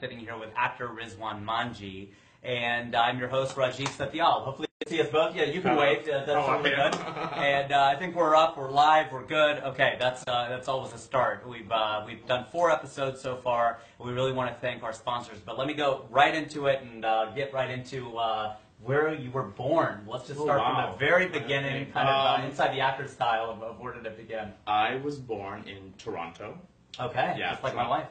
sitting here with actor Rizwan Manji, and I'm your host Rajiv Satyal. Hopefully, you see us both. Yeah, you can Hello. wave. Uh, that's really good. And uh, I think we're up. We're live. We're good. Okay, that's uh, that's always a start. We've uh, we've done four episodes so far. We really want to thank our sponsors. But let me go right into it and uh, get right into. Uh, where you were born. Let's just Oh, start from the very beginning, kind of uh, Um, inside the actor style of, of where did it begin. I was born in Toronto. Okay, Yeah, just like my wife.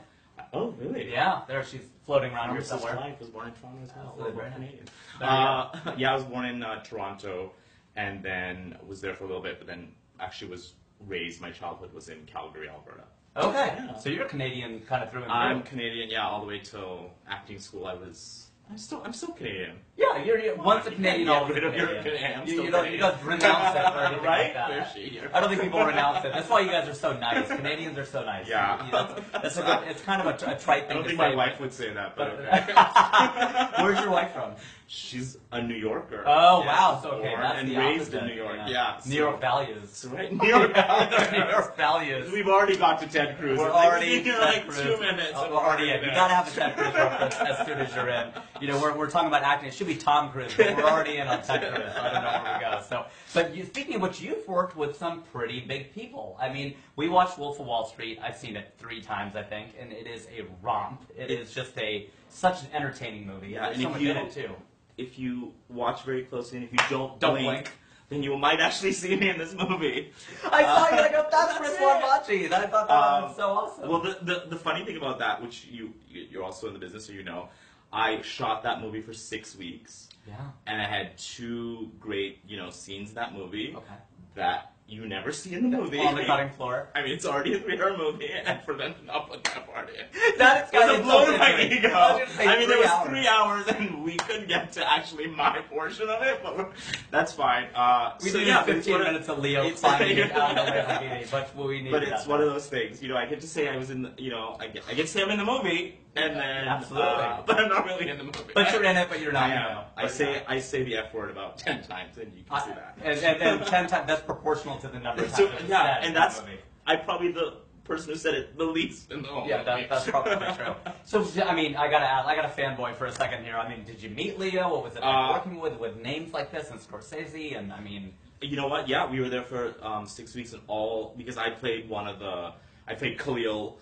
Oh, really? Yeah, there she's floating around My here sister's somewhere. wife was born in Toronto as well. Absolutely, We're very both nice. Canadian. Uh, yeah, I was born in uh, Toronto, and then was there for a little bit, but then actually was raised. My childhood was in Calgary, Alberta. Okay, Yeah. so you're a Canadian kind of through and through. I'm Canadian, yeah, all the way till acting school. I was. I'm still. I'm still Canadian. Yeah, you're, you're once a Canadian, always a Canadian. You, you don't, you don't renounce it or anything right? like that. Where's she here? I don't think people renounce it. That's why you guys are so nice. Canadians are so nice. Yeah. You- that's, that's a good, it's kind of a, a trite I don't think say. my wife would say that, but but- okay. Where's your wife from? She's a New Yorker. Oh Yeah, wow, so okay, born that's and the raised opposite, in New York. yeah. Yeah, New York values. Right. New York. New York values. We've already got to Ted Cruz. We're like, already like Cruz. two minutes. Oh, we're already in. You gotta have a Ted Cruz reference as soon as you're in. You know, we're, we're talking about acting. It should be Tom Cruise, but we're already in on Ted Cruz. I don't know where we go. So, but you, speaking of which, you've worked with some pretty big people. I mean, we watched Wolf of Wall Street. I've seen it three times, I think, and it is a romp. It is just a such an entertaining movie. Yeah, and and there's so if much you- in it too. If you watch very closely and if you don't, Don't blink, blink. then you might actually see me in this movie. I saw you. I go, that's it. Machi. I thought that Um, was so awesome. Well, the, the the funny thing about that, which you you- you're also in the business, so you know, I shot that movie for six weeks, yeah. and I had two great you know scenes in that movie Okay. that you never see in the movie. On the cutting floor. I mean, it's already a three-hour movie, and for them to not put that part in. That is It was kind a of blow to my ego. I was gonna say I mean, there was hours. three hours, and we couldn't get to actually my portion of it, but that's fine. Uh, We so did yeah, yeah, but it's 15 one of- minutes of Leo climbing it out of the but we needed But it's one of those things, you know. I get to say I was in, the, you know, I get, I get to say I'm in the movie, and then, Absolutely. uh, but I'm not really in the movie. But you're in it, but you're not. I am. know. I say, yeah. I say the F word about ten times, and you can see that. and, and, and ten times that's proportional to the number of So, times yeah, and that's movie. I probably the person who said it the least in the whole yeah, movie. that, that's probably true. So I mean, I gotta ask, I got a fanboy for a second here. I mean, did you meet Leo? What was it like Uh, working with with names like this and Scorsese? And I mean, You know what? Yeah, we were there for um, six weeks, and all because I played one of the. I played Khalil.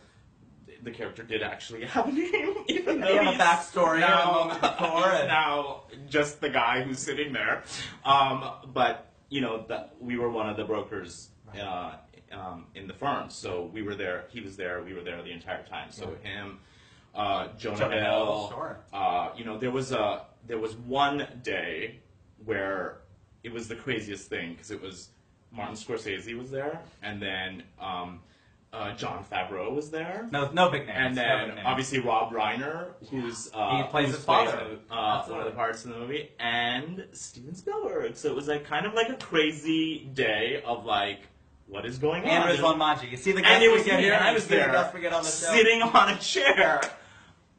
The character did actually have a name, even though you have a backstory now, a before. he's and- now just the guy who's sitting there. Um, but you know, the, we were one of the brokers uh, um, in the firm, so we were there. He was there. We were there the entire time. So him, uh, Jonah, Jonah Hill, Hill, sure. uh, you know, there was a there was one day where it was the craziest thing because it was Martin Scorsese was there, and then um, uh, Jon Favreau was there, no, no big names. and then big names. obviously Rob Reiner, who's uh, He plays who's his father. uh, one of the parts in the movie, and Steven Spielberg. So it was like kind of like a crazy day of like. What is going and on? Rizwan Manji. You see the guest and it was we get here. and I was there, guest we get on the show. sitting on a chair,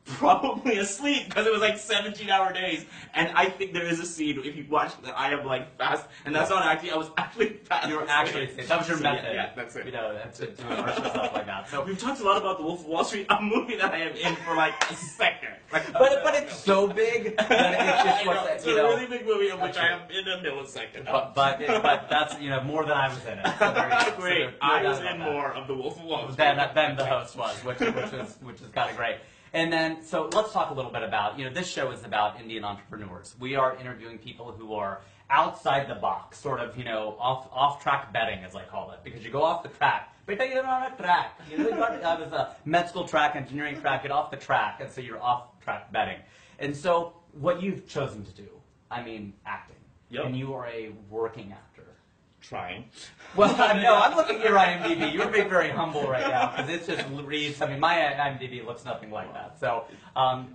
probably asleep because it was like 17 hour days. And I think there is a scene if you watch that I am like fast, and that's not acting. I was actually fast. You were actually that was your So, yeah, method. Yeah, that's it. You know, to, to immerse yourself like that. So We've talked a lot about The Wolf of Wall Street, a movie that I am in for like a second. Like, but but it's so big that it's just I know, what's it's you a know. really big movie of which That's I am in a millisecond. But but it, but that's you know more than I was in it. So there. So Great. I was in that. more of The Wolf of Wall Street. than than the host was, which which is which is kind of great. And then so let's talk a little bit about you know this show is about Indian entrepreneurs. We are interviewing people who are outside the box, sort of you know off off track betting as I call it, because you go off the track. But you're on a track. You know, you I was a med school track, engineering track, get off the track, and so you're off track betting. And so what you've chosen to do, I mean, acting, Yep. and you are a working actor. Trying. Well, I know. I'm looking at your IMDb. You're being very humble right now because it just reads. I mean, my IMDb looks nothing like that. So, um,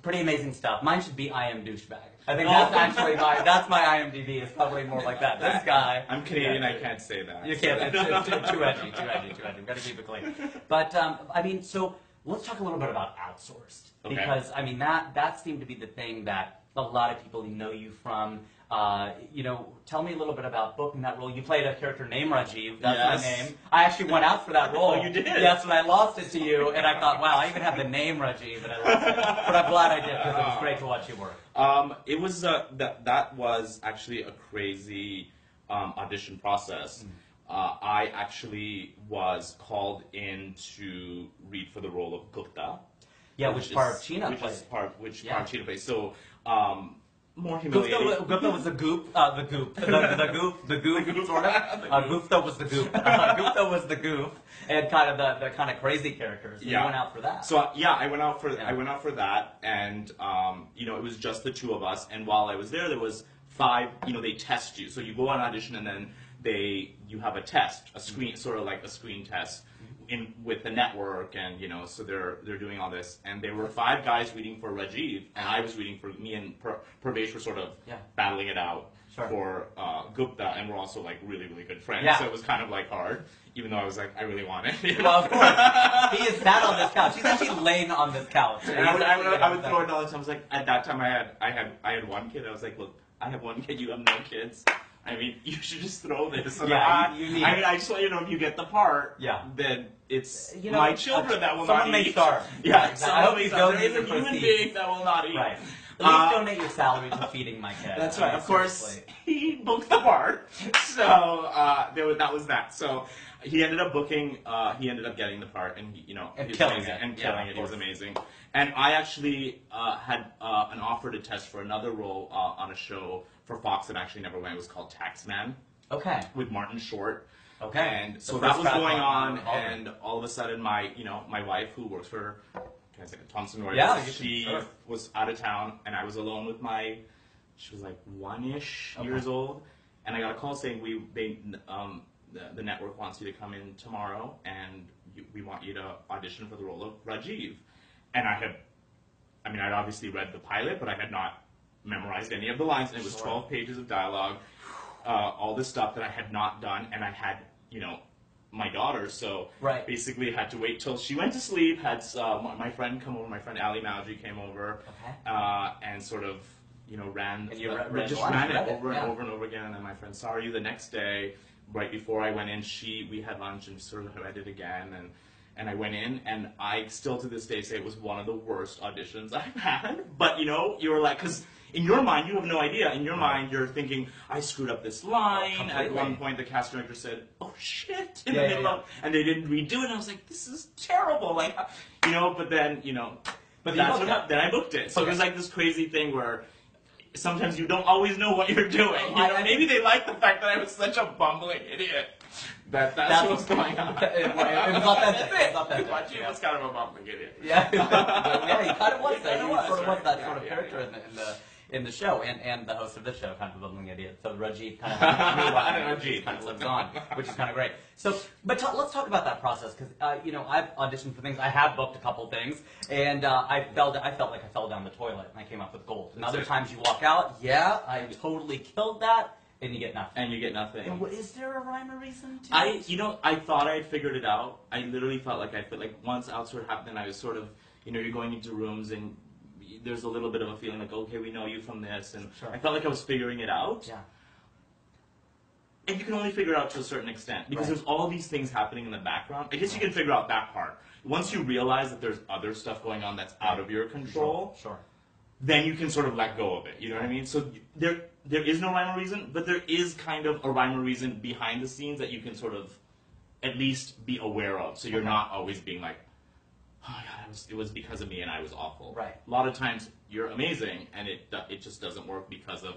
pretty amazing stuff. Mine should be I am douchebag. I think that's Oh. actually my that's my IMDb is probably more like that. This guy. I'm Canadian. I can't say that. You can't. It's, it's too, too edgy. Too edgy. Too edgy. We've got to keep it clean. But um, I mean, so let's talk a little bit about outsourced Okay. because I mean that that seemed to be the thing that a lot of people know you from. Uh, you know, tell me a little bit about booking that role. You played a character named Rajiv. That's Yes. my name. I actually went out for that role. Oh, you did? Yes, and I lost it to you, and I thought, wow, I even have the name Rajiv, and I lost it. But I'm glad I did because it was great to watch you work. Um, it was uh, that that was actually a crazy um, audition process. Uh, I actually was called in to read for the role of Gupta. Yeah, which, part is- of Cheena which played? is part which Yeah. part Cheena plays. So um, more humiliating. wa- Gupta was the goop, uh, the goop, the, the goop, the goop, sort of. Uh, Gupta was the goop. Uh, Gupta was the goof, and kind of the, the kind of crazy characters. Yeah. You went out for that. So uh, yeah, I went out for Yeah. I went out for that, and um, you know it was just the two of us. And while I was there, there was five. You know, they test you. So you go on audition, and then they you have a test, a screen, sort of like a screen test. In, with the network and you know so they're they're doing all this and there were five guys reading for Rajiv and I was reading for me and per, Parvesh were sort of Yeah. battling it out Sure. for uh, Gupta and we're also like really really good friends Yeah. so it was kind of like hard even though I was like I really want it you know? well, of course, he is sat on this couch. He's actually laying on this couch. And I would, I would, I would throw it all. I was like, at that time, I had, I had, I had one kid. I was like, look, I have one kid. You have no kids. I mean, you should just throw this. Yeah, I, you- I mean, I just want you to know if you get the part, Yeah. then it's You know, my children that will someone not may eat. starve. Yeah, I someone hope may you starve. There is a human being that will not eat. Right. At least Uh, donate your salary to feeding my kid. That's right. Of course, he booked the part, so uh, there was, that was that. So he ended up booking. Uh, he ended up getting the part, and he, you know, And killing amazing, it. and killing of it. He was amazing. And I actually uh, had uh, an offer to test for another role uh, on a show for Fox that actually never went. It was called Taxman Okay. with Martin Short. Okay. And so that was going on, and all of a sudden, my you know my wife, who works for can I say Thomson Reuters, Yeah, she sure. was out of town, and I was alone with my. She was like one-ish Okay. years old, and I got a call saying we they um the, the network wants you to come in tomorrow, and you, we want you to audition for the role of Rajiv, and I had, I mean, I'd obviously read the pilot, but I had not memorized any of the lines, and it was Sure. 12 pages of dialogue, uh, all this stuff that I had not done, and I had, you know, my daughter, so Right. basically had to wait till she went to sleep, had uh, my- friend come over, my friend Ali Malji came over, Okay. uh, and sort of, you know, ran, And you uh, read just ran it read it, over yeah. and over and over again, and then my friend saw you the next day, right before I went in, she, we had lunch and sort of read it again, and and I went in, and I still to this day say it was one of the worst auditions I've had. But you know, you were like, because in your mind you have no idea. In your mind, you're thinking, I screwed up this line. At one point, the cast director said, "Oh shit!" in Yeah, the middle yeah. of, and they didn't redo it. And I was like, "This is terrible!" Like, you know. But then, you know, But that's what happened. Then I booked it. So Okay. it was like this crazy thing where. Sometimes you don't always know what you're doing. Oh, you know, maybe they like the fact that I was such a bumbling idiot. That that's, That's what was going on. It- it was authentic. That's It was authentic, Rajiv yeah. was kind of a bumbling idiot. Yeah, yeah, he kind of was He that. He was, sort of was that sort of character in the in the in the show, and and the host of this show, kind of a bumbling idiot. So Rajiv kind of Rajiv. kind of lives on, which is kind of great. So, but ta- let's talk about that process because uh, you know I've auditioned for things, I have booked a couple things, and uh, I felt I felt like I fell down the toilet and I came up with gold. And other it. times you walk out, yeah, I totally killed that, and you get nothing. And you get nothing. And what, is there a rhyme or reason to I, it? you know, I thought I had figured it out. I literally felt like I felt like once outsource happened, I was sort of, you know, you're going into rooms and there's a little bit of a feeling like, okay, we know you from this, and Sure. I felt like I was figuring it out. Yeah. And you can only figure it out to a certain extent because Right. there's all these things happening in the background. I guess you can figure out that part. Once you realize that there's other stuff going on that's out of your control, Sure. then you can sort of let go of it. You know what I mean? So there there is no rhyme or reason, but there is kind of a rhyme or reason behind the scenes that you can sort of at least be aware of. So you're Okay. not always being like, oh god, it was, it was because of me and I was awful. Right. A lot of times you're amazing and it it just doesn't work because of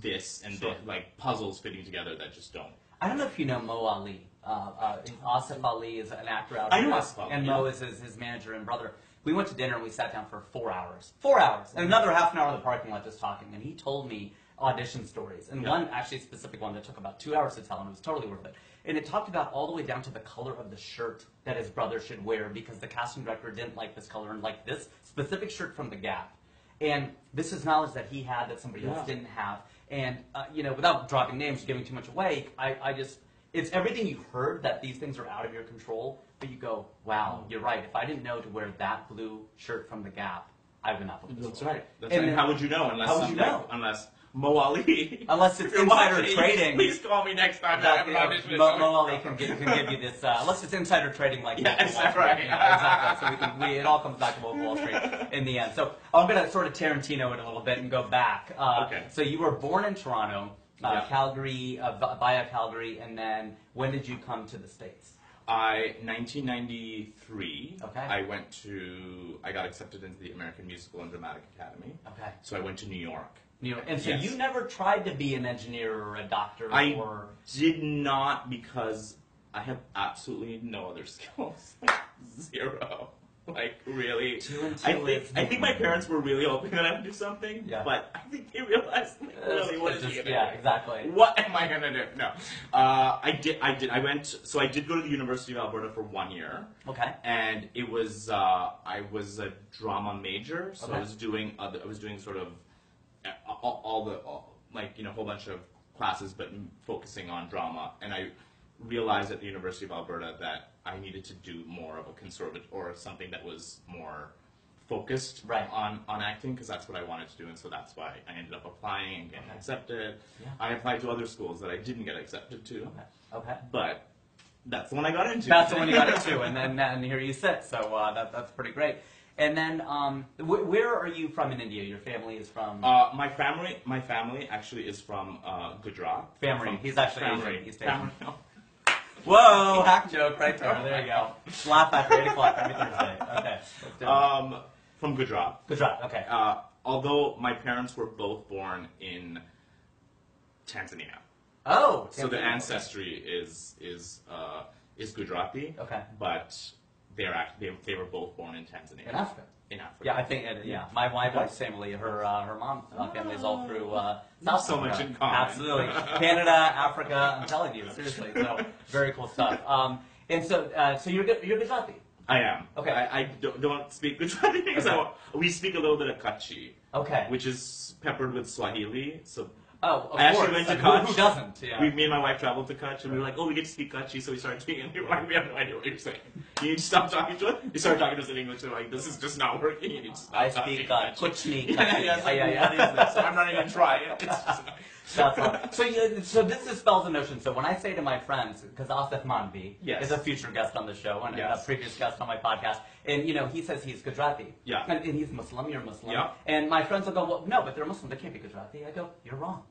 this and Sure. the, like puzzles fitting together that just don't. I don't know if you know Mo Ali. Uh, uh, Asif Ali is an actor out I know Asif Ali, and yeah. Mo is his, his manager and brother. We went to dinner and we sat down for four hours. Four hours, and another half an hour in the parking lot just talking. And he told me audition stories, and Yeah. one actually specific one that took about two hours to tell, and it was totally worth it. And it talked about all the way down to the color of the shirt that his brother should wear because the casting director didn't like this color and liked this specific shirt from the Gap. And this is knowledge that he had that somebody else didn't have. And uh, you know, without dropping names, giving too much away, I, I just it's everything you've heard that these things are out of your control, but you go, wow, you're right. If I didn't know to wear that blue shirt from the Gap, I would not That's right. That's And right. then- How would you know unless How would you know? unless Mo Ali Unless it's insider watching, trading. Please call me next time. I have Exactly. an. Mo, Mo Ali can, give, can give you this. Uh, unless it's insider trading, like Yeah, Wolf of is Wall that Street. right? Yeah, exactly. So we can, we, it all comes back to Wall Street in the end. So I'm gonna sort of Tarantino it a little bit and go back. Uh, Okay. So you were born in Toronto, uh, Yeah. Calgary, uh, via Calgary, and then when did you come to the states? I 1993. Okay. I went to. I got accepted into the American Musical and Dramatic Academy. Okay. So I went to New York. New York. And so Yes. you never tried to be an engineer or a doctor I or did not because I have absolutely no other skills. Zero. Like really. Two and I two think I think my parents were really hoping that I would do something. Yeah. But I think they realized like, really what is just- gonna yeah, do? exactly. What am I gonna do? No. Uh, I did. I did. I went. So I did go to the University of Alberta for one year. Okay. and it was uh, I was a drama major, so Okay. I was doing other, I was doing sort of all, all the all, like you know a whole bunch of classes, but focusing on drama. And I realized at the University of Alberta that I needed to do more of a conservative or something that was more focused Right. on on acting because that's what I wanted to do, and so that's why I ended up applying and getting Okay. accepted. Yeah. I applied to other schools that I didn't get accepted to, Okay. Okay. but that's the one I got into. That's the one you got into, and then and here you sit. So uh, that, that's pretty great. And then, um, wh- where are you from in India? Your family is from Uh, my family, my family actually is from uh, Gujarat. Family. From He's actually family. Asian, East Asian. Family. Whoa, hack joke right there. There you go. Laugh after eight o'clock every Thursday. Okay, let's do it. Um, from Gujarat. Gujarat. Okay. Uh, although my parents were both born in Tanzania, Oh, so the Tanzania. ancestry is is uh, is Gujarati, Okay. but they're act- they, they were both born in Tanzania. In Africa. In Africa. Yeah, I think. Uh, yeah, my wife's family, her uh, her mom uh, family's all through uh, South So much in common. Absolutely, Canada, Africa. I'm telling you, seriously. So very cool stuff. Um, and so uh, so you're you're Gujarati. I am. Okay. I, I don't, don't speak Gujarati. I- we speak a little bit of Kutchi, Okay. which is peppered with Swahili. So oh, of I actually course. went to who, Kutch. who doesn't? Yeah. We, me and my wife traveled to Kutch, and we were like, "Oh, we get to speak Kutchi," so we started speaking. And we were like, "We have no idea what you're saying. You need to stop talking to us." We started talking to us in English. and we're like, "This is just not working. You need to stop I talking speak Kutchi." Uh, Kuchni. Yeah, yeah, like, yeah, yeah. what is this? I'm not even trying. It's just, That's all. So, you, so this dispels the notion. So when I say to my friends, because Aasif Mandvi Yes. is a future guest on the show and Yes. a previous guest on my podcast, and you know he says he's Gujarati, Yeah. and, and he's Muslim. You're Muslim, Yeah. And my friends will go, well, no, but they're Muslim. They can't be Gujarati. I go, you're wrong.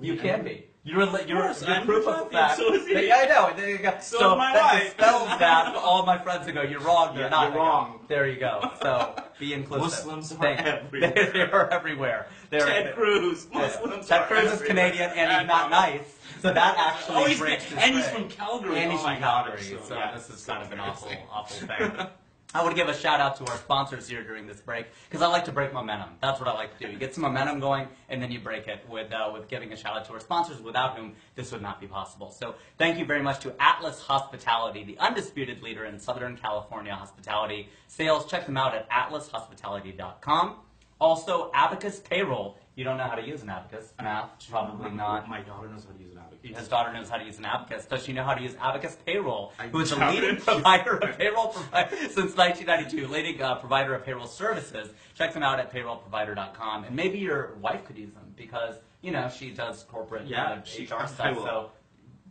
You can be. You're li- you're, course, you're proof of that. so is he. Yeah, I know. There you go. So so my that wife. dispels that. All my friends will go, you're wrong. You're Yeah, not. you're wrong. There you go. So be inclusive. Muslims are Thank- everywhere. They, they are everywhere. They're, Ted Cruz, Muslims. Ted Cruz is. Canadian and he's not uh, nice, so that actually Oh, he's breaks and he's from Calgary. And Oh he's my from God, Calgary, so, so yeah, this is kind of an awful, awful thing. I want to give a shout out to our sponsors here during this break because I like to break momentum. That's what I like to do. You get some momentum going, and then you break it with uh, with giving a shout out to our sponsors, without whom this would not be possible. So thank you very much to Atlas Hospitality, the undisputed leader in Southern California hospitality sales. Check them out at atlashospitality.com. Also, Abacus Payroll. You don't know how to use an abacus? Math, probably not. My daughter knows how to use an abacus. His daughter knows how to use an abacus. Does she know how to use Abacus Payroll, I who is a leading it. provider of payroll provi- since 1992, leading uh, provider of payroll services? Check them out at payrollprovider.com. And maybe your wife could use them because, you know, she does corporate Yeah, uh, she- HR stuff. So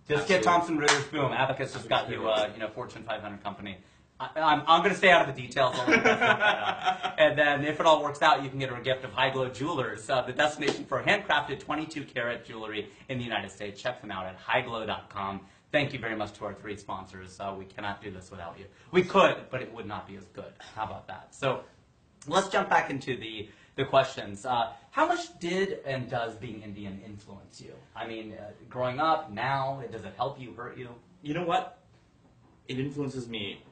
just get Thomson Reuters, boom. Abacus just got you, uh, you know, Fortune 500 company. I, I'm, I'm going to stay out of the details. I'll let you guys work that out. and then, if it all works out, you can get her a gift of High Glow Jewelers, uh, the destination for handcrafted 22 karat jewelry in the United States. Check them out at highglow.com. Thank you very much to our three sponsors. Uh, we cannot do this without you. We could, but it would not be as good. How about that? So, let's jump back into the the questions. Uh, how much did and does being Indian influence you? I mean, uh, growing up, now, does it help you, hurt you? You know what? It influences me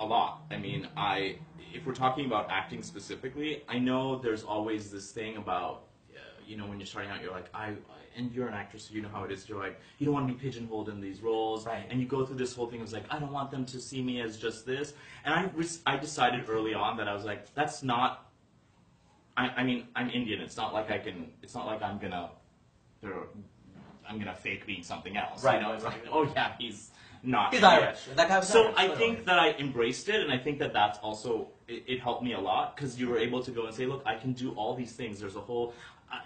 a lot. I mean, I if we're talking about acting specifically, I know there's always this thing about uh, you know when you're starting out, you're like I and you're an actress, so you know how it is. You're like you don't want to be pigeonholed in these roles, Right. and you go through this whole thing. It's like I don't want them to see me as just this. And I I decided early on that I was like that's not. I, I mean, I'm Indian. It's not like I can. It's not like I'm gonna. I'm gonna fake being something else. Right, You know, it's like, oh yeah, he's not. He's Yeah. Irish. That guy was So I think that I embraced it, and I think that that's also it, it helped me a lot because you were able to go and say, look, I can do all these things. There's a whole, I,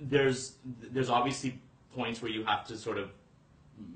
there's there's obviously points where you have to sort of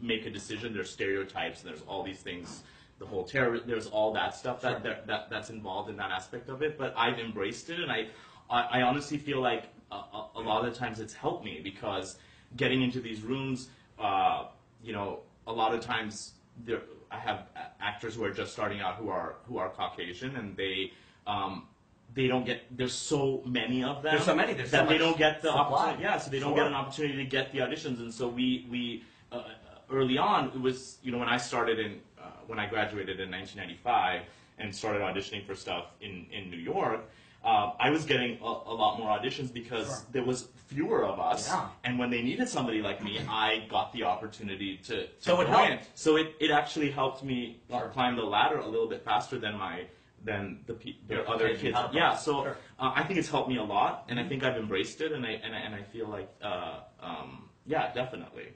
make a decision. There's stereotypes, and there's all these things. The whole terror, there's all that stuff that, Sure. that, that that's involved in that aspect of it. But I've embraced it, and I I, I honestly feel like a, a, a lot of the times it's helped me because getting into these rooms, uh, you know, a lot of times there I have actors who are just starting out who are who are Caucasian, and they. Um, they don't get. There's so many of them. There's so many, there's that so they don't get the supply. opportunity. Yeah, so they don't Sure. get an opportunity to get the auditions, and so we we uh, early on it was you know when I started in uh, when I graduated in 1995 and started auditioning for stuff in in New York. Uh, I was getting a, a lot more auditions because Sure. there was fewer of us, Yeah. and when they needed somebody like me, I got the opportunity to, to So it helped. So it, it actually helped me uh, Sure. climb the ladder a little bit faster than my than the pe- the Your other kids. Yeah, so Sure. uh, I think it's helped me a lot, and I think I've embraced it, and I and I, and I feel like uh, um, yeah, definitely.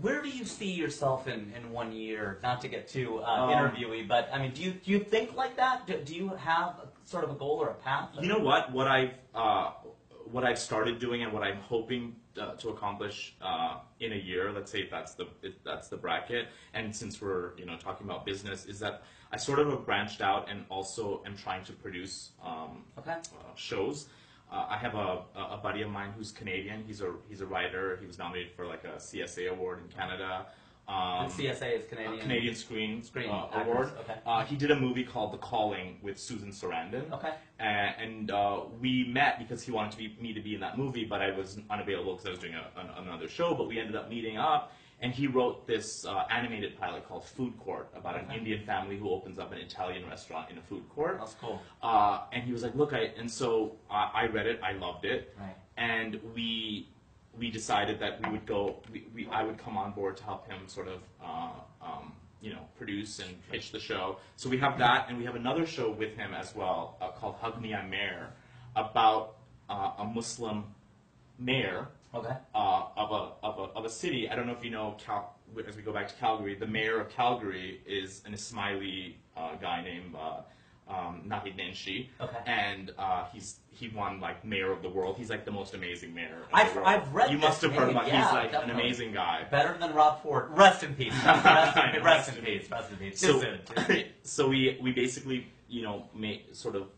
Where do you see yourself in, in one year? Not to get too uh, Um, interviewy, but I mean, do you do you think like that? Do, do you have a, sort of a goal or a path? You know what? What I've uh, what I've started doing and what I'm hoping uh, to accomplish uh, in a year, let's say if that's the if that's the bracket, and since we're you know talking about business, is that I sort of have branched out and also am trying to produce um, Okay. uh, shows. Uh, I have a, a buddy of mine who's Canadian. He's a he's a writer. He was nominated for like a CSA award in Canada. Um, And CSA is Canadian. Canadian Screen, Screen uh, Award. okay. Uh, he did a movie called The Calling with Susan Sarandon. Okay. And, and uh, we met because he wanted to be, me to be in that movie, but I was unavailable because I was doing a, an, another show. But we ended up meeting up, and he wrote this uh, animated pilot called Food Court about an Okay. Indian family who opens up an Italian restaurant in a food court. That's cool. Uh, and he was like, "Look, I," and so uh, I read it. I loved it Right. and we we decided that we would go. We, we I would come on board to help him sort of uh, um, you know produce and pitch the show. So we have that, and we have another show with him as well uh, called Hug Me I'm Mayor, about uh, a Muslim mayor Okay. uh, of a of a of a city. I don't know if you know Cal. As we go back to Calgary, the mayor of Calgary is an Ismaili uh, guy named uh, um, Naheed Nenshi, Okay. and uh, he's he won like mayor of the world. He's like the most amazing mayor. I've-. I've read You must have heard about. yeah, he's like definitely. an amazing guy. Better than Rob Ford. Rest in peace. Rest in, peace. Rest in peace. Rest in peace. So, soon. Too soon. so we we basically you know made sort of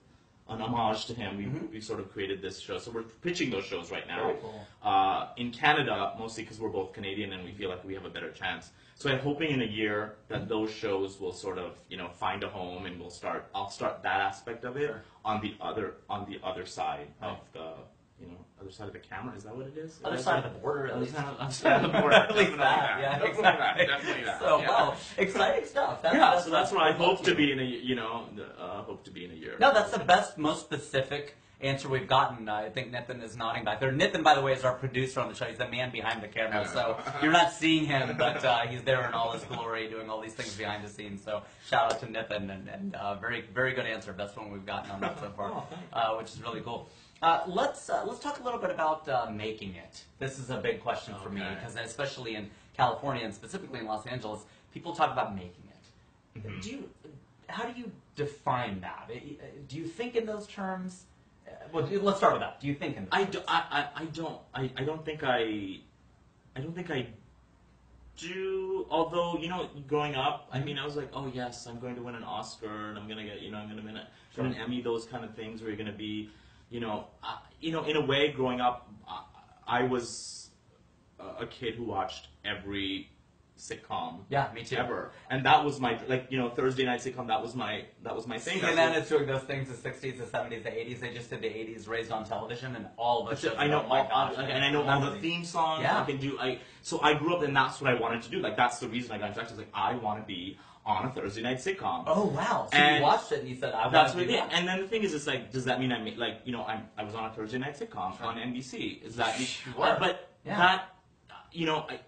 an homage to him. We, Mhm. we sort of created this show. So we're pitching those shows right now. Cool. Uh, in Canada, mostly because we're both Canadian and we feel like we have a better chance. So I'm hoping in a year that those shows will sort of, you know, find a home and we'll start. I'll start that aspect of it Sure. on the other on the other side Right. of the, you know, other side of the camera. Is that what it is? Other side of the border, at least. other side of the border. at least that. Yeah, Definitely exactly. that. Definitely that. So, yeah. wow, exciting stuff. That's, yeah, so that's what I hope to be in a, you know, uh, hope to be in a year. No, that's the best, most specific answer we've gotten. I think Nathan is nodding back there. Nathan, by the way, is our producer on the show. He's the man behind the camera, so you're not seeing him, but uh, he's there in all his glory, doing all these things behind the scenes. So shout out to Nathan, and, and uh, very, very good answer. Best one we've gotten on that so far, Oh, uh, which is really cool. Uh, let's uh, let's talk a little bit about uh, making it. This is a big question for me because especially in California and specifically in Los Angeles, people talk about making it. Mhm. Do you? How do you define that? Do you think in those terms? Uh, Well, let's start with that. Do you think in? Those I, do, I, I, I don't I, I don't think I I don't think I do although you know growing up I mean I was like oh yes I'm going to win an Oscar and I'm gonna get you know I'm gonna win, a, win an Emmy those kind of things where you're gonna be you know uh, you know in a way growing up I, I was a a kid who watched every sitcom yeah, me too. ever and that was my like you know Thursday night sitcom that was my that was my thing That's what- CNN is doing those things the 60s, the 70s, the 80s. They just did the 80s raised on television, and all of That's it. shows. I know, oh my all, gosh, and I know all the theme songs. Yeah. I can do. I so I grew up, and that's what I wanted to do. Like that's the reason I got into acting. Like I want to be on a Thursday night sitcom. Oh wow! So And you watched it and you said, "I that's want what to it do is. that." And then the thing is, it's like, does that mean I made like you know I'm I was on a Thursday night sitcom Sure. on NBC? Is that Sure. Uh, but Yeah. that you know. I,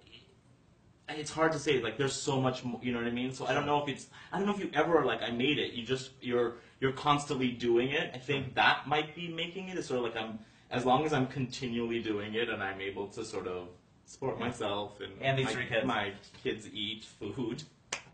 it's hard to say. Like, there's so much. More, you know what I mean? So I don't know if it's. I don't know if you ever like. I made it. You just you're you're constantly doing it. I think that might be making it. It's sort of like I'm. As long as I'm continually doing it and I'm able to sort of support myself and And these my, three kids. My kids eat food.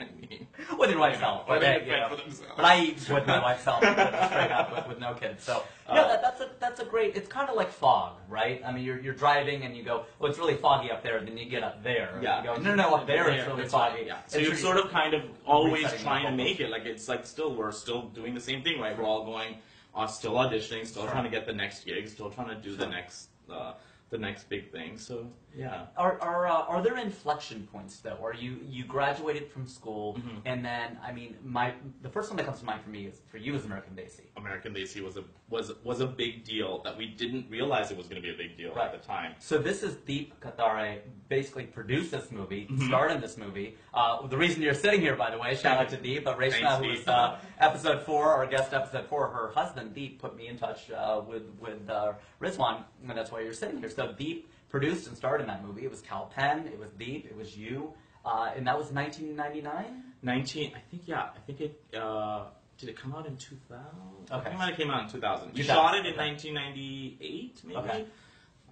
I mean, with your wife's help. Or but, they you know, for themselves. but I eat with my wife's help, straight up with, with no kids. So yeah, Uh, that, that's a that's a great. It's kind of like fog, right? I mean, you're you're driving and you go, well, it's really foggy up there. Then you get up there. and Yeah. You go, no, no, no, up there it's really that's foggy. right, Yeah. So And you're sure sort of kind of always trying to make it. Like it's like still we're still doing the same thing, right? We're all going, uh, still auditioning, still Sure. trying to get the next gig, still trying to do the next uh, the next big thing. So yeah. Are are uh, are there inflection points though? Are you you graduated from school Mhm. and then I mean my the first one that comes to mind for me is for you is American Desi. American Desi was a was was a big deal that we didn't realize it was going to be a big deal Right. at the time. So this is Deep Katdare basically produced this movie, Mhm. starred in this movie. Uh, the reason you're sitting here, by the way, shout out to Deep, but Reshma, Thanks, who was uh, episode four, our guest episode four, her husband Deep put me in touch uh, with with uh, Rizwan, and that's why you're sitting here. So Deep produced and starred in that movie. It was Kal Penn, it was Deep, it was you, uh, and that was 1999. Nineteen, I think yeah, I think it uh, did it come out in two thousand? Okay. I think it might have came out in two thousand. We 2000, shot it in okay. nineteen ninety eight, maybe. Okay.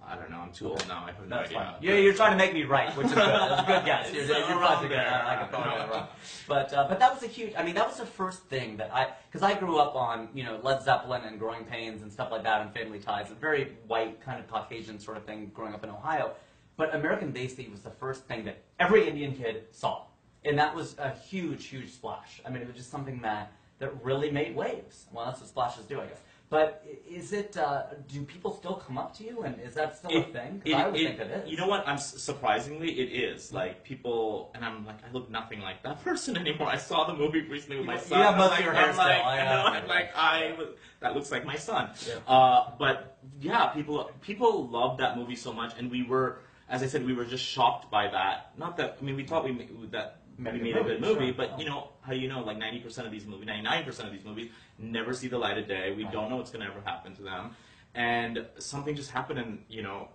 I don't know. I'm too old now. I have no That's idea. fine. You're, you're trying to make me right, which is good. Good guess. You're, It's you're probably good. I, I could probably get wrong. But uh, but that was a huge. I mean, that was the first thing that I because I grew up on you know Led Zeppelin and Growing Pains and stuff like that and Family Ties, a very white kind of Caucasian sort of thing growing up in Ohio. But American Desi was the first thing that every Indian kid saw, and that was a huge, huge splash. I mean, it was just something that that really made waves. Well, that's what splashes do, I guess. But is it? Uh, do people still come up to you, and is that still a thing? thing? 'Cause It- I would it- think it is. You know what? I'm surprisingly, it is like people, and I'm like, I look nothing like that person anymore. I saw the movie recently with my son. have I'm of your hair I'm still, Like, I I know. know. I'm like, I that looks like my son. Yeah. Uh, but yeah, people people loved that movie so much, and we were, as I said, we were just shocked by that. Not that I mean, we thought we ma- that Made we made a good movie, movie, sure. but you know how you know like 90% of these movies, 99% of these movies never see the light of day. We don't know what's going to ever happen to them, and something just happened, and you know.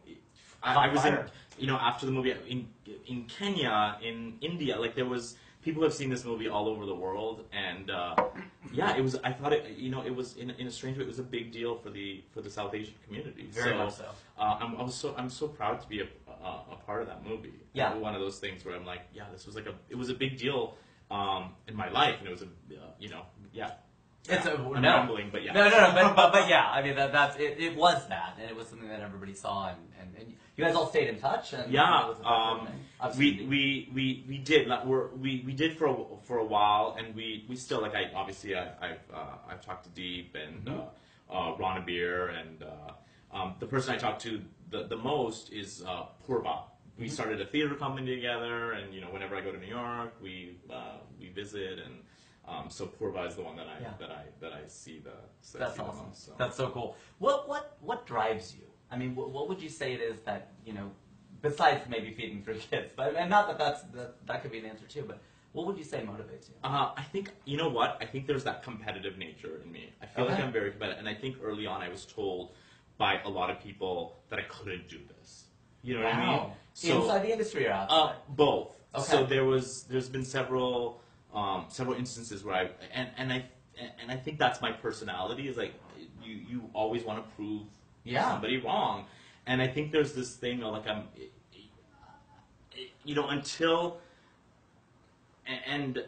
I, I was in, you know, after the movie in in Kenya, in India, like there was people have seen this movie all over the world, and uh, yeah, it was. I thought it, you know, it was in, in a strange way, it was a big deal for the for the South Asian community. Very so, much so. Uh, I'm, I was so I'm so proud to be a, a, a part of that movie. Yeah. one of those things where I'm like, yeah, this was like a it was a big deal um, in my life, and it was a uh, you know, yeah. It's a I'm no. rambling, but yeah. No, no, no, but, but, but yeah, I mean that, that's it, it. was that, and it was something that everybody saw, and, and, and you guys all stayed in touch, and Yeah, um, we, we, we, we did like, we're, we we did for a, for a while, and we, we still like I obviously I, I've uh, I've talked to Deep and Mhm. uh, uh, Ronobir and uh, um, the person I talked to the, the most is uh, Purva. We Mhm. started a theater company together, and you know whenever I go to New York, we uh, we visit, and um, so Purva is the one that I Yeah. that I that I see the that that's see awesome. most, so. That's so cool. What what what drives you? I mean, what, what would you say it is that you know, besides maybe feeding three kids, but and not that that's that, that could be an answer too, but what would you say motivates you? Uh, I think you know what I think. There's that competitive nature in me. I feel like I'm very competitive, and I think early on I was told by a lot of people that I couldn't do this. You know what I mean? Wow. Inside the industry or uh, outside? both. Okay. So there was there's been several um, several instances where I and, and I and I think that's my personality is like you you always want to prove Yeah. somebody wrong, and I think there's this thing of like I'm you know until and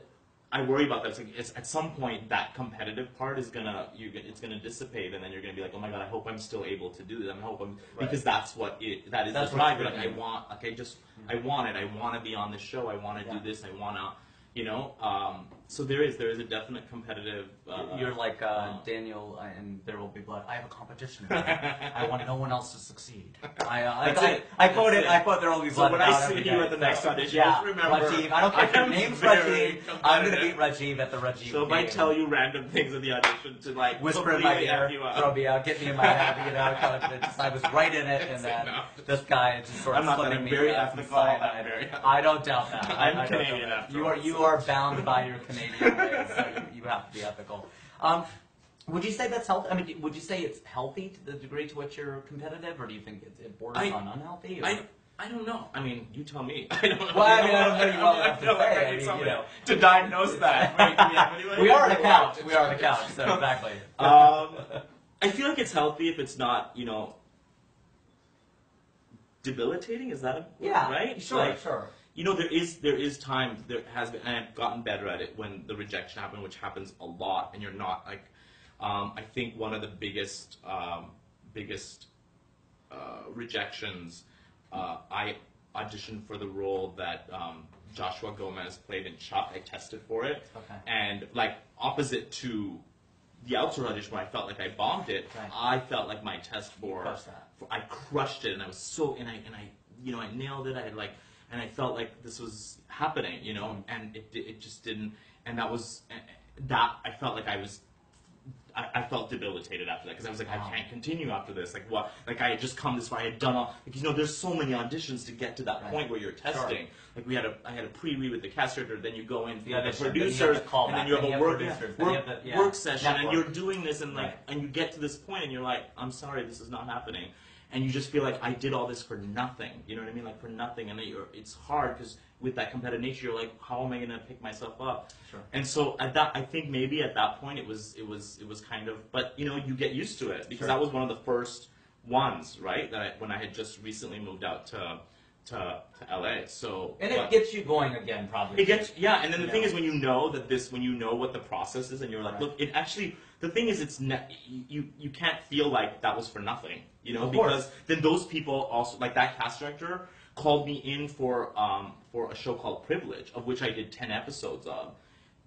I worry about that. It's like it's, at some point that competitive part is gonna you it's gonna dissipate, and then you're gonna be like, oh my god, I hope I'm still able to do this. I hope I'm Right. because that's what it that is That's the you're Like I want, like I just I want it. I want to be on the show. I want to Yeah. do this. I want to, you know. Um, so there is there is a definite competitive. Uh, You're like uh, uh, Daniel uh, and There Will Be Blood. I have a competition. I want no one else to succeed. I, uh, That's I, it. I, I quote it. it. I quote There Will Be So Blood. when I see you at the next audition, yeah, just remember, Rajiv. I don't care if your name's Rajiv. I'm gonna beat. Rajiv at the Rajiv. so if I tell you random things at the audition to like Whisper in my ear, F you up. throw me out, get me in my head, you know, kind of, just, I was right in it, and then No. this guy just sort of I'm not that. slipping I'm me very I'm cyanide. very- I don't doubt that. I'm I don't doubt Canadian You are you are bound by your Canadian ways, so you, you have to be ethical. Um, would you say that's healthy? I mean, would you say it's healthy to the degree to which you're competitive, or do you think it, it borders I- on unhealthy? Or? I, I don't know. I mean, you tell me. I don't know. Well, I mean, I don't know you well enough to feel like say. I I mean, you know. to diagnose that. Wait, we we are on a couch. We are on a couch. So exactly. um, I feel like it's healthy if it's not, you know, debilitating. Is that a Yeah, right? Sure, Like, sure. You know, there is there is times there has been, and I've gotten better at it when the rejection happened, which happens a lot, and you're not like. Um, I think one of the biggest um, biggest uh, rejections. Uh, I auditioned for the role that um, Joshua Gomez played in Chuck. I tested for it, Okay. and like opposite to the outdoor audition where I felt like I bombed it, Right. I felt like my test for, for I crushed it, and I was so and I and I you know I nailed it. I had like and I felt like this was happening, you know, and it it just didn't. And that was that I felt like I was I, I felt debilitated after that because I was like, Wow. I can't continue after this. Like what? Like I had just come this far. I had done all. Like you know, there's so many auditions to get to that Right. point where you're testing. Like we had a, I had a pre-read with the cast director. Then you go in for The the, you producers, the callback, and then you have then a you have work, then work, you have the- yeah, work session, and you're doing this, and like, Right. and you get to this point, and you're like, I'm sorry, this is not happening, and you just feel like I did all this for nothing. You know what I mean? Like for nothing, and you're, it's hard because with that competitive nature, you're like, how am I gonna pick myself up? Sure. And so at that, I think maybe at that point it was it was it was kind of, but you know, you get used to it because Sure. that was one of the first ones, right? That I, when I had just recently moved out to to, to LA. So And but- it gets you going again, probably. it gets yeah, and then the You thing know. is when you know that this, when you know what the process is, and you're like, Right. look, it actually. The thing is, it's ne- you you can't feel like that was for nothing, you know, Of course. because then those people also like that cast director called me in for um for a show called Privilege, of which I did ten episodes of,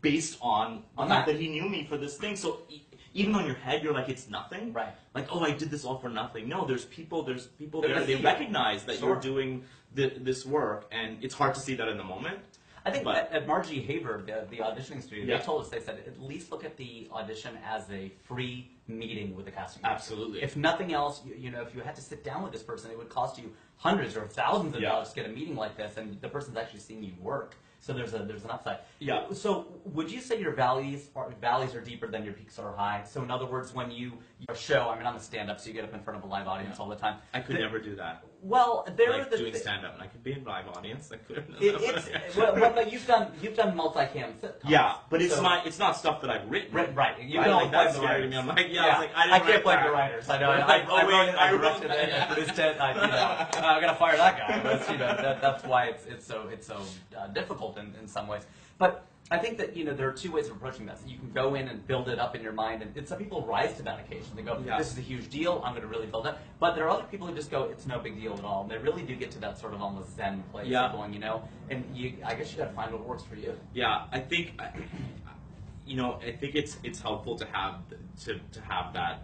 based on the On fact that. that he knew me for this thing. So e- even on your head, you're like, it's nothing, Right. Like, oh, I did this all for nothing. No, there's people, there's people there. They recognize that Sure. you're doing th- this work, and it's hard to see that in the moment. I think But- at, at Margie Haber, the, the auditioning studio, Yeah. they told us, they said, at least look at the audition as a free meeting with the casting director. Absolutely. If nothing else, you, you know, if you had to sit down with this person, it would cost you hundreds or thousands of Yeah. dollars to get a meeting like this, and the person's actually seeing you work. So there's a there's an upside. Yeah. So would you say your valleys are valleys are deeper than your peaks are high? So in other words, when you show, I mean, I'm a stand-up, so you get up in front of a live audience Yeah. all the time. I could The- never do that. Well, there like are the doing stand up, and I could be in live audience. I could. It, it's well, well, but you've done you've done multi-cam sitcoms. yeah, but it's So- my it's not stuff that I've written. Right, right. You Right, can like, blame that's the scary writers. to me. I'm like, yeah, I was like, I didn't can't blame the writers. I know. I, like, I, oh, wait, wrote it. I, I wrote directed it. yeah. I produced it. I, you know, I'm gonna fire that guy. That's, you know, that, that's why it's it's so it's so uh, difficult in, in some ways. But I think that you know there are two ways of approaching this. You can go in and build it up in your mind, and, and some people rise to that occasion. They go, Yeah. "This is a huge deal. I'm going to really build it." Up. But there are other people who just go, "It's no big deal at all." And they really do get to that sort of almost zen place Yeah. of going, you know. And you, I guess you got to find what works for you. Yeah, I think, I- you know, I think it's it's helpful to have to to have that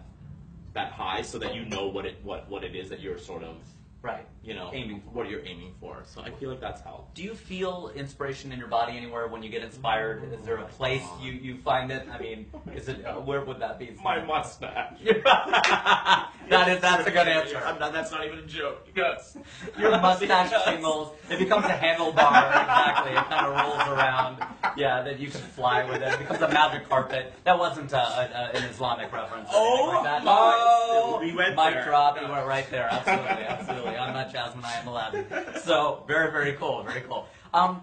that high so that you know what it what what it is that you're sort of Right. You know Aiming for. what you're aiming for. So I feel like that's how. Do you feel inspiration in your body anywhere when you get inspired? Is there a place you, you find it? I mean, is it uh, where would that be? My mustache. that is that's a good answer. I'm not, that's not even a joke. Yes. Your mustache tingles. It becomes a handlebar. Exactly. It kind of rolls around. Yeah, that you can fly with it. It becomes a magic carpet. That wasn't uh, a, a, an Islamic reference. Oh, like that. my- Oh, we went mic there. drop. We went right there. Absolutely, absolutely. I'm not Jasmine. I am Aladdin. So very, very cool. Very cool. Um,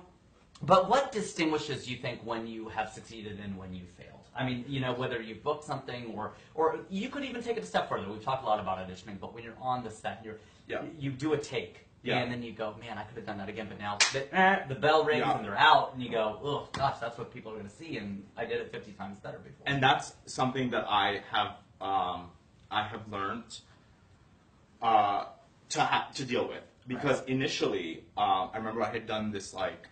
but what distinguishes you think when you have succeeded and when you failed? I mean, you know, whether you've booked something or or you could even take it a step further. We've talked a lot about auditioning, but when you're on the set, you're Yeah. you do a take. Yeah. And then you go, man, I could have done that again, but now the, eh, the bell rings Yeah. and they're out, and you go, oh gosh, that's what people are going to see, and I did it 50 times better before. and that's something that I have um, I have learned uh, to ha- to deal with because initially um, I remember I had done this like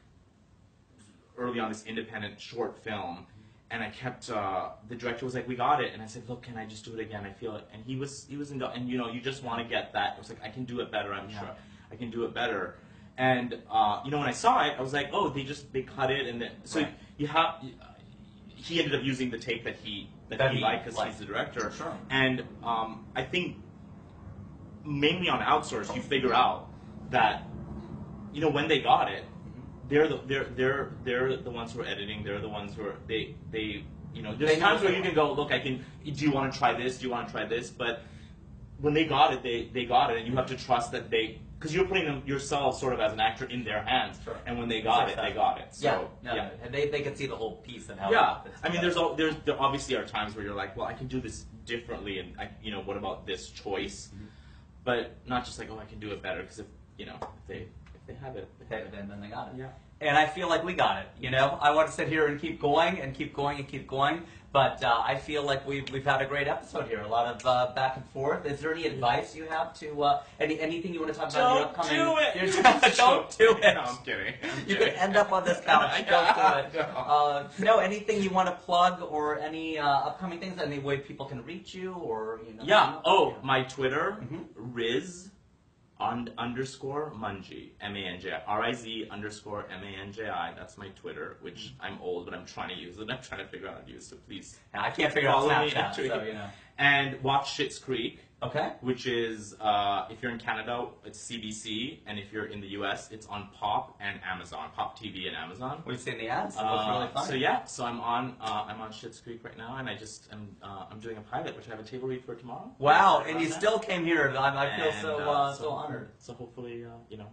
early on this independent short film. And I kept. Uh, the director was like, "We got it," and I said, "Look, can I just do it again? I feel it." And he was, he was, in, and you know, you just want to get that. I was like, "I can do it better. I'm Yeah. sure I can do it better." And uh, you know, when I saw it, I was like, "Oh, they just they cut it," and then so Right. you have. He ended up using the tape that he that, That he he liked because he's the director. Sure. And um, I think mainly on outsource, you figure out that you know when they got it, they're the they're they're they're the ones who are editing. They're the ones who are they they you know. There's They times where you can go, look, I can. Do you want to try this? Do you want to try this? But when they got it, they they got it, and you have to trust that they. Because you're putting them yourself, sort of as an actor, in their hands, Sure. and when they got it, they got it. So, yeah, yeah, They, they could see the whole piece and how. yeah, I mean, there's all there's there obviously are times where you're like, well, I can do this differently, and I, you know, what about this choice? Mm-hmm. But not just like, oh, I can do it better. Because if you know, if they if they have it, They have it in, then they got it. Yeah. And I feel like we got it. You know, I want to sit here and keep going and keep going and keep going. But uh, I feel like we've, we've had a great episode here. A lot of uh, back and forth. Is there any advice you have to uh, any anything you want to talk about? in your Don't upcoming, do it. Your, don't do it. No, I'm kidding. I'm You could end up on this couch. Don't do it. No. Uh, no, anything you want to plug or any uh, upcoming things? Any way people can reach you or you know? Yeah. Oh, my Twitter, Mhm. Riz underscore Manji, M A N J I, R I Z underscore M A N J I. That's my Twitter, which mm-hmm. I'm old, but I'm trying to use it. I'm trying to figure out how to use. So please I can't figure out Snapchat, so you know. and watch Schitt's Creek. Okay. which is uh, if you're in Canada, it's CBC, and if you're in the US, it's on Pop and Amazon, Pop TV and Amazon. We've seen the ads. Uh, really so yeah, so I'm on uh, I'm on Schitt's Creek right now, and I just am uh, I'm doing a pilot, which I have a table read for tomorrow. Wow, and you about still came here. I I feel And, so uh, uh, so honored. So hopefully, uh, you know,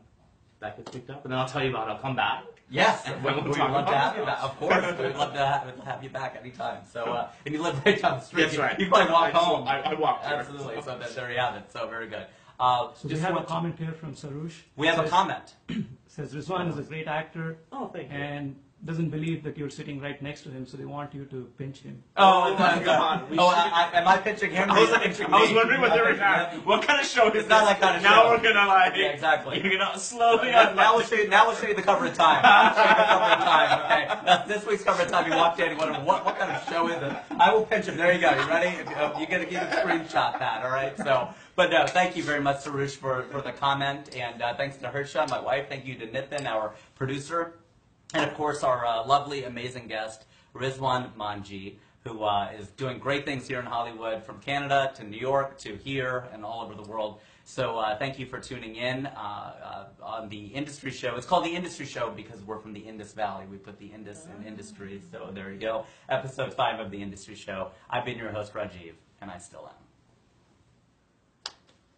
that gets picked up, and then I'll tell you about. it. I'll come back. Yes, And we, we'll we'd love to have you back. Of course, we'd love to have, have you back anytime. So, uh, and you live right down the street. That's right. You probably walk I home. I, I walked here. Absolutely. So that, there you have it. So very good. Uh, So we have a want to- comment here from Sarush. we have a comment. Says Rizwan is a great actor Oh, thank you. and doesn't believe that you're sitting right next to him, so they want you to pinch him. Oh, Oh, my come God. on. We Oh, I, I, am I pitching him? I was, are you I was wondering what they were pitching at. What kind of show is It's not that kind of now show. we're gonna like Yeah, exactly. You're gonna slowly. Now, now we'll show you. Now we'll show you the cover of time. Show you the cover of time. Okay, that's this week's cover of time. You walked in. You wondered what what kind of show is it? I will pinch him. There you go. You ready? If you, uh, you get to get a screenshot that. All right. So, but no, thank you very much, Sarush, for for the comment, and uh, thanks to Hersha, my wife. Thank you to Nithin, our producer, and of course our uh, lovely, amazing guest, Rizwan Manji. Who uh, is doing great things here in Hollywood, from Canada to New York to here and all over the world. So uh, thank you for tuning in uh, uh, on the Industry Show. It's called the Industry Show because we're from the Indus Valley. We put the Indus in industry. So there you go. Episode five of the Industry Show. I've been your host Rajiv, and I still am.